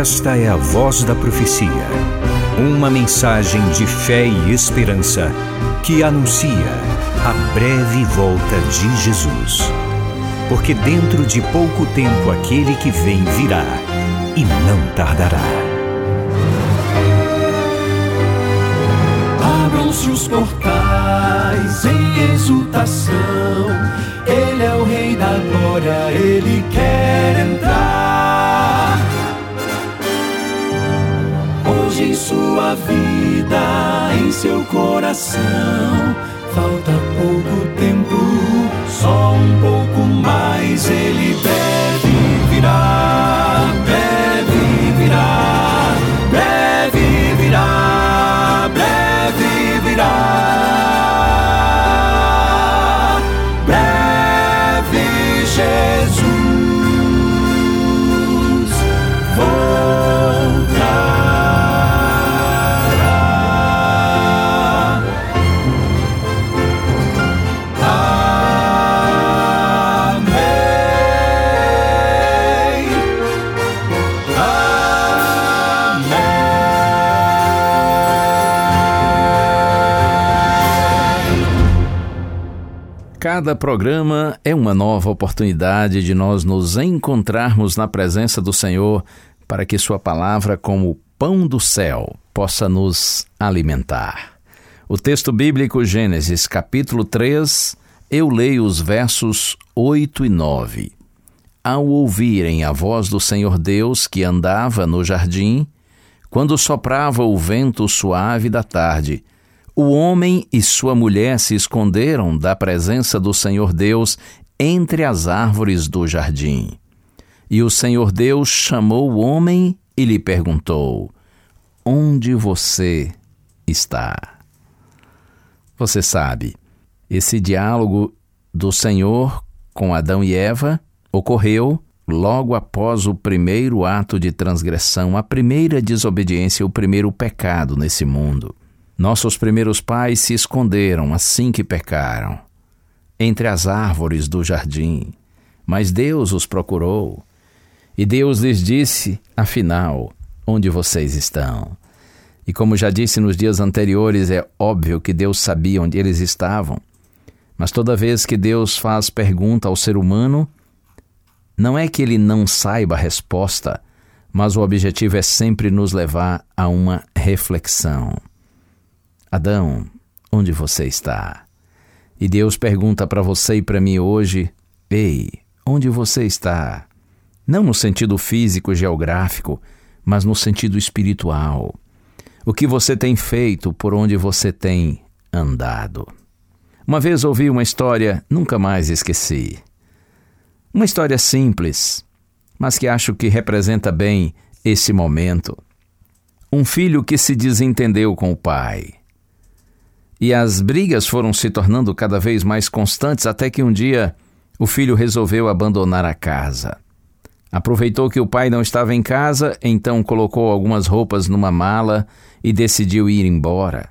Esta é a voz da profecia. Uma mensagem de fé e esperança que anuncia a breve volta de Jesus. Porque dentro de pouco tempo aquele que vem virá e não tardará. Abram-se os portais em exultação. Ele é o Rei da Glória, ele quer vida, em seu coração, falta pouco tempo, só um pouco mais ele deve Cada programa é uma nova oportunidade de nós nos encontrarmos na presença do Senhor para que Sua palavra, como pão do céu, possa nos alimentar. O texto bíblico Gênesis, capítulo 3, eu leio os versos 8 e 9. Ao ouvirem a voz do Senhor Deus que andava no jardim, quando soprava o vento suave da tarde, o homem e sua mulher se esconderam da presença do Senhor Deus entre as árvores do jardim. E o Senhor Deus chamou o homem e lhe perguntou: Onde você está? Você sabe, esse diálogo do Senhor com Adão e Eva ocorreu logo após o primeiro ato de transgressão, a primeira desobediência, o primeiro pecado nesse mundo. Nossos primeiros pais se esconderam assim que pecaram, entre as árvores do jardim, mas Deus os procurou. E Deus lhes disse: afinal, onde vocês estão? E como já disse nos dias anteriores, é óbvio que Deus sabia onde eles estavam. Mas toda vez que Deus faz pergunta ao ser humano, não é que ele não saiba a resposta, mas o objetivo é sempre nos levar a uma reflexão. Adão, onde você está? E Deus pergunta para você e para mim hoje: Ei, onde você está? Não no sentido físico, geográfico, mas no sentido espiritual. O que você tem feito por onde você tem andado? Uma vez ouvi uma história, nunca mais esqueci. Uma história simples, mas que acho que representa bem esse momento. Um filho que se desentendeu com o pai. E as brigas foram se tornando cada vez mais constantes até que um dia o filho resolveu abandonar a casa. Aproveitou que o pai não estava em casa, então colocou algumas roupas numa mala e decidiu ir embora.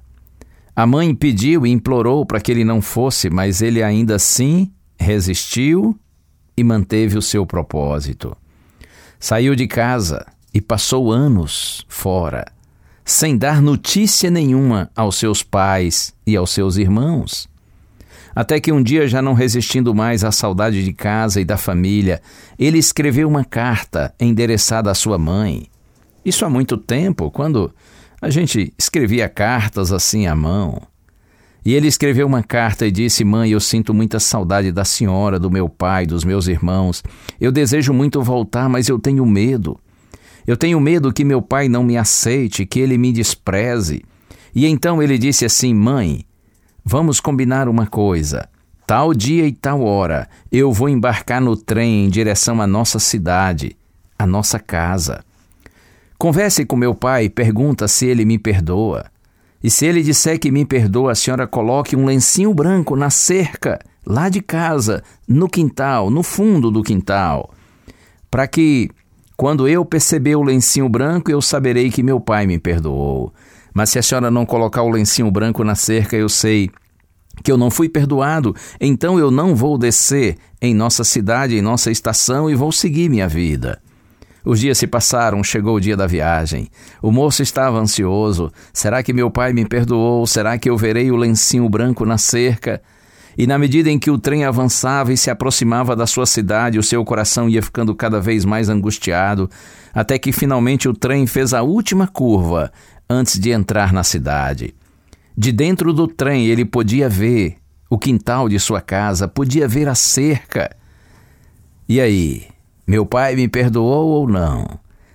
A mãe pediu e implorou para que ele não fosse, mas ele ainda assim resistiu e manteve o seu propósito. Saiu de casa e passou anos fora, sem dar notícia nenhuma aos seus pais e aos seus irmãos. Até que um dia, já não resistindo mais à saudade de casa e da família, ele escreveu uma carta endereçada à sua mãe. Isso há muito tempo, quando a gente escrevia cartas assim à mão. E ele escreveu uma carta e disse: Mãe, eu sinto muita saudade da senhora, do meu pai, dos meus irmãos. Eu desejo muito voltar, mas eu tenho medo. Eu tenho medo que meu pai não me aceite, que ele me despreze. E então ele disse assim: Mãe, vamos combinar uma coisa. Tal dia e tal hora eu vou embarcar no trem em direção à nossa cidade, à nossa casa. Converse com meu pai e pergunta se ele me perdoa. E se ele disser que me perdoa, a senhora coloque um lencinho branco na cerca, lá de casa, no quintal, no fundo do quintal, para que, quando eu perceber o lencinho branco, eu saberei que meu pai me perdoou. Mas se a senhora não colocar o lencinho branco na cerca, eu sei que eu não fui perdoado, então eu não vou descer em nossa cidade, em nossa estação e vou seguir minha vida. Os dias se passaram, chegou o dia da viagem. O moço estava ansioso. Será que meu pai me perdoou? Será que eu verei o lencinho branco na cerca? E na medida em que o trem avançava e se aproximava da sua cidade, o seu coração ia ficando cada vez mais angustiado, até que finalmente o trem fez a última curva antes de entrar na cidade. De dentro do trem ele podia ver o quintal de sua casa, podia ver a cerca. E aí? Meu pai me perdoou ou não?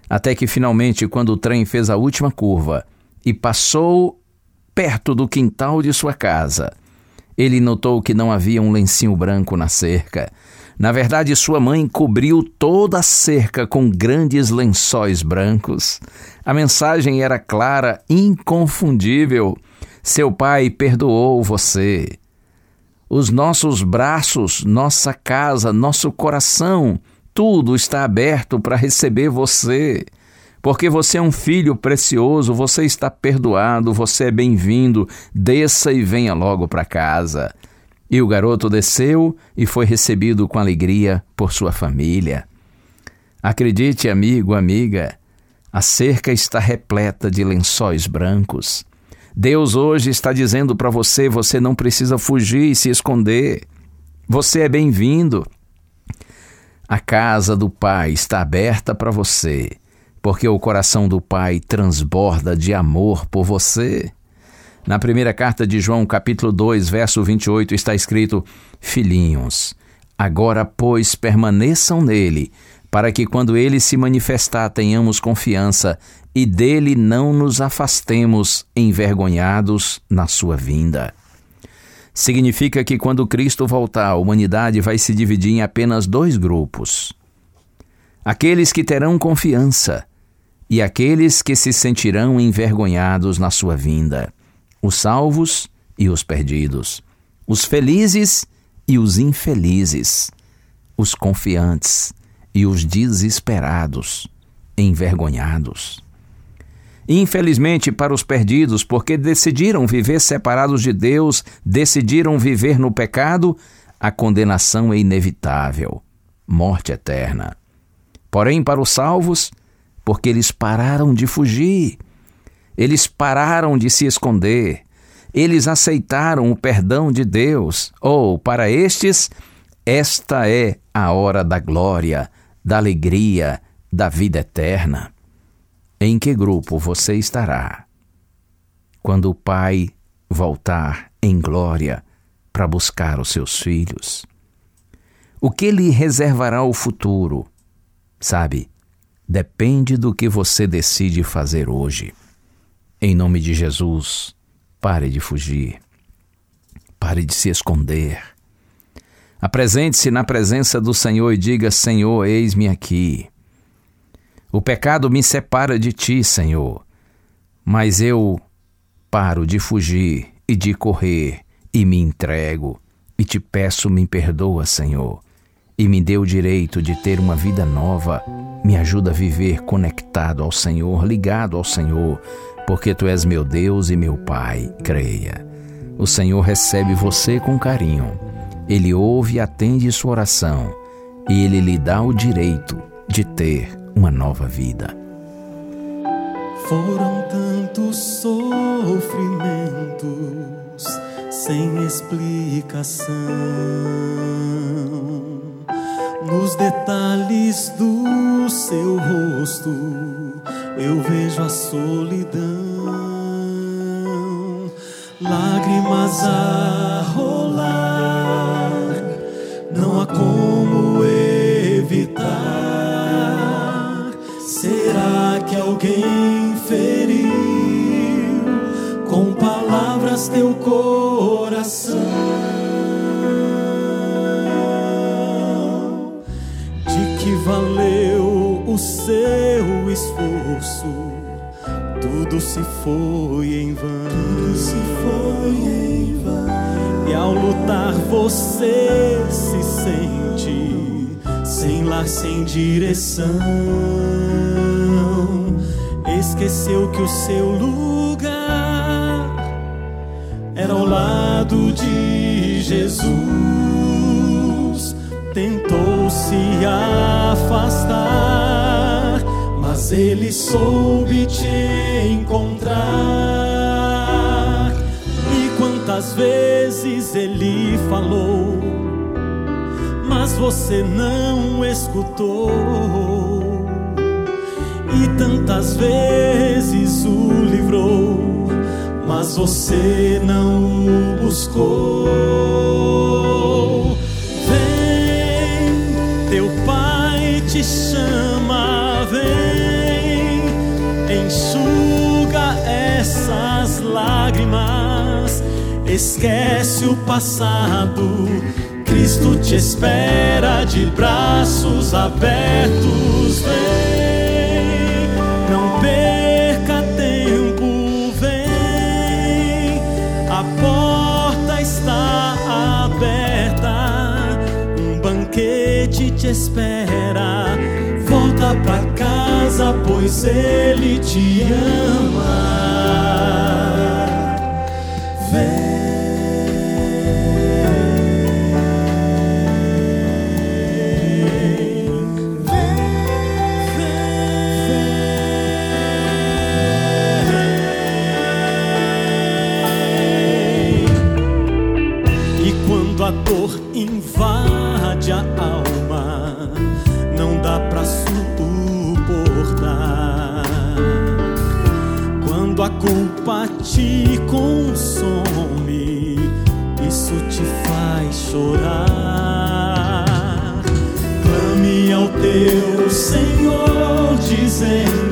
Até que finalmente, quando o trem fez a última curva e passou perto do quintal de sua casa, ele notou que não havia um lencinho branco na cerca. Na verdade, sua mãe cobriu toda a cerca com grandes lençóis brancos. A mensagem era clara, inconfundível. Seu pai perdoou você. Os nossos braços, nossa casa, nosso coração tudo está aberto para receber você. Porque você é um filho precioso, você está perdoado, você é bem-vindo, desça e venha logo para casa. E o garoto desceu e foi recebido com alegria por sua família. Acredite, amigo, amiga, a cerca está repleta de lençóis brancos. Deus hoje está dizendo para você: você não precisa fugir e se esconder. Você é bem-vindo. A casa do Pai está aberta para você, porque o coração do Pai transborda de amor por você. Na primeira carta de João, capítulo 2, verso 28, está escrito: Filhinhos, agora, pois, permaneçam nele, para que quando ele se manifestar tenhamos confiança e dele não nos afastemos envergonhados na sua vinda significa que quando Cristo voltar, a humanidade vai se dividir em apenas dois grupos: aqueles que terão confiança e aqueles que se sentirão envergonhados na sua vinda, os salvos e os perdidos, os felizes e os infelizes, os confiantes e os desesperados, envergonhados. Infelizmente, para os perdidos, porque decidiram viver separados de Deus, decidiram viver no pecado, a condenação é inevitável morte eterna. Porém, para os salvos, porque eles pararam de fugir, eles pararam de se esconder, eles aceitaram o perdão de Deus, ou, para estes, esta é a hora da glória, da alegria, da vida eterna. Em que grupo você estará quando o Pai voltar em glória para buscar os seus filhos? O que lhe reservará o futuro? Sabe, depende do que você decide fazer hoje. Em nome de Jesus, pare de fugir. Pare de se esconder. Apresente-se na presença do Senhor e diga: Senhor, eis-me aqui. O pecado me separa de ti, Senhor, mas eu paro de fugir e de correr e me entrego e te peço, me perdoa, Senhor, e me dê o direito de ter uma vida nova. Me ajuda a viver conectado ao Senhor, ligado ao Senhor, porque tu és meu Deus e meu Pai. Creia. O Senhor recebe você com carinho. Ele ouve e atende sua oração, e ele lhe dá o direito de ter uma nova vida. Foram tantos sofrimentos sem explicação. Nos detalhes do seu rosto eu vejo a solidão, lágrimas a rolar, não há como evitar que alguém feriu com palavras teu coração. De que valeu o seu esforço? Tudo se foi em vão. Tudo se foi em vão. E ao lutar você se sente sem lar, sem direção esqueceu que o seu lugar era ao lado de Jesus. Tentou se afastar, mas ele soube te encontrar. E quantas vezes ele falou, mas você não escutou. E tantas vezes o livrou, mas você não o buscou. Vem, teu pai te chama, enxuga essas lágrimas, esquece o passado. Cristo te espera de braços abertos, vem, não perca tempo, vem, a porta está aberta, um banquete te espera, pois Ele te ama. Senhor,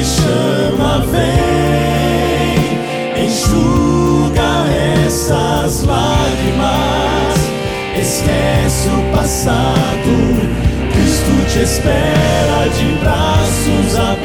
te chama, vem, enxuga essas lágrimas, esquece o passado. Cristo te espera de braços abertos,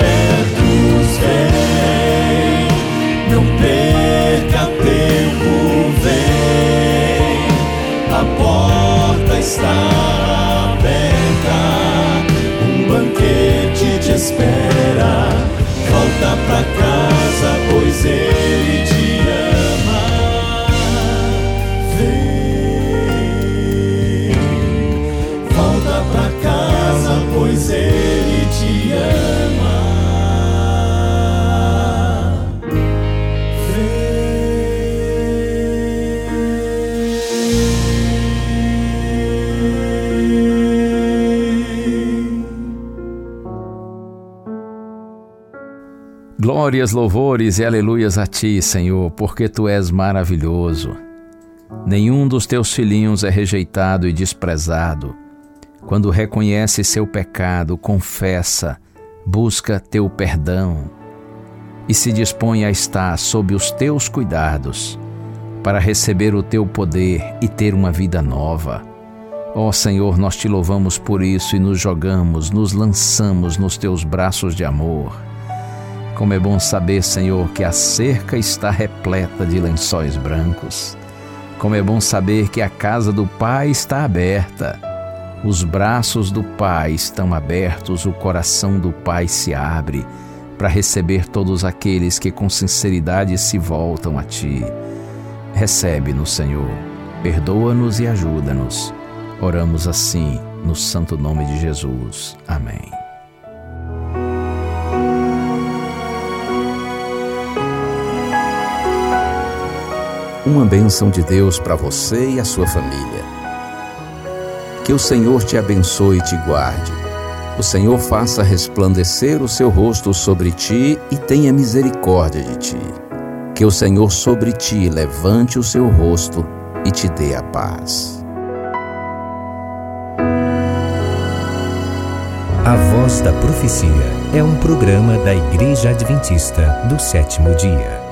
Glórias, louvores e aleluias a ti, Senhor, porque tu és maravilhoso. Nenhum dos teus filhinhos é rejeitado e desprezado. Quando reconhece seu pecado, confessa, busca teu perdão e se dispõe a estar sob os teus cuidados para receber o teu poder e ter uma vida nova. Ó Senhor, nós te louvamos por isso e nos jogamos, nos lançamos nos teus braços de amor. Como é bom saber, Senhor, que a cerca está repleta de lençóis brancos. Como é bom saber que a casa do Pai está aberta. Os braços do Pai estão abertos, o coração do Pai se abre para receber todos aqueles que com sinceridade se voltam a Ti. Recebe-nos, Senhor, perdoa-nos e ajuda-nos. Oramos assim, no santo nome de Jesus. Amém. Uma bênção de Deus para você e a sua família. Que o Senhor te abençoe e te guarde. O Senhor faça resplandecer o seu rosto sobre ti e tenha misericórdia de ti. Que o Senhor sobre ti levante o seu rosto e te dê a paz. A Voz da Profecia é um programa da Igreja Adventista do sétimo dia.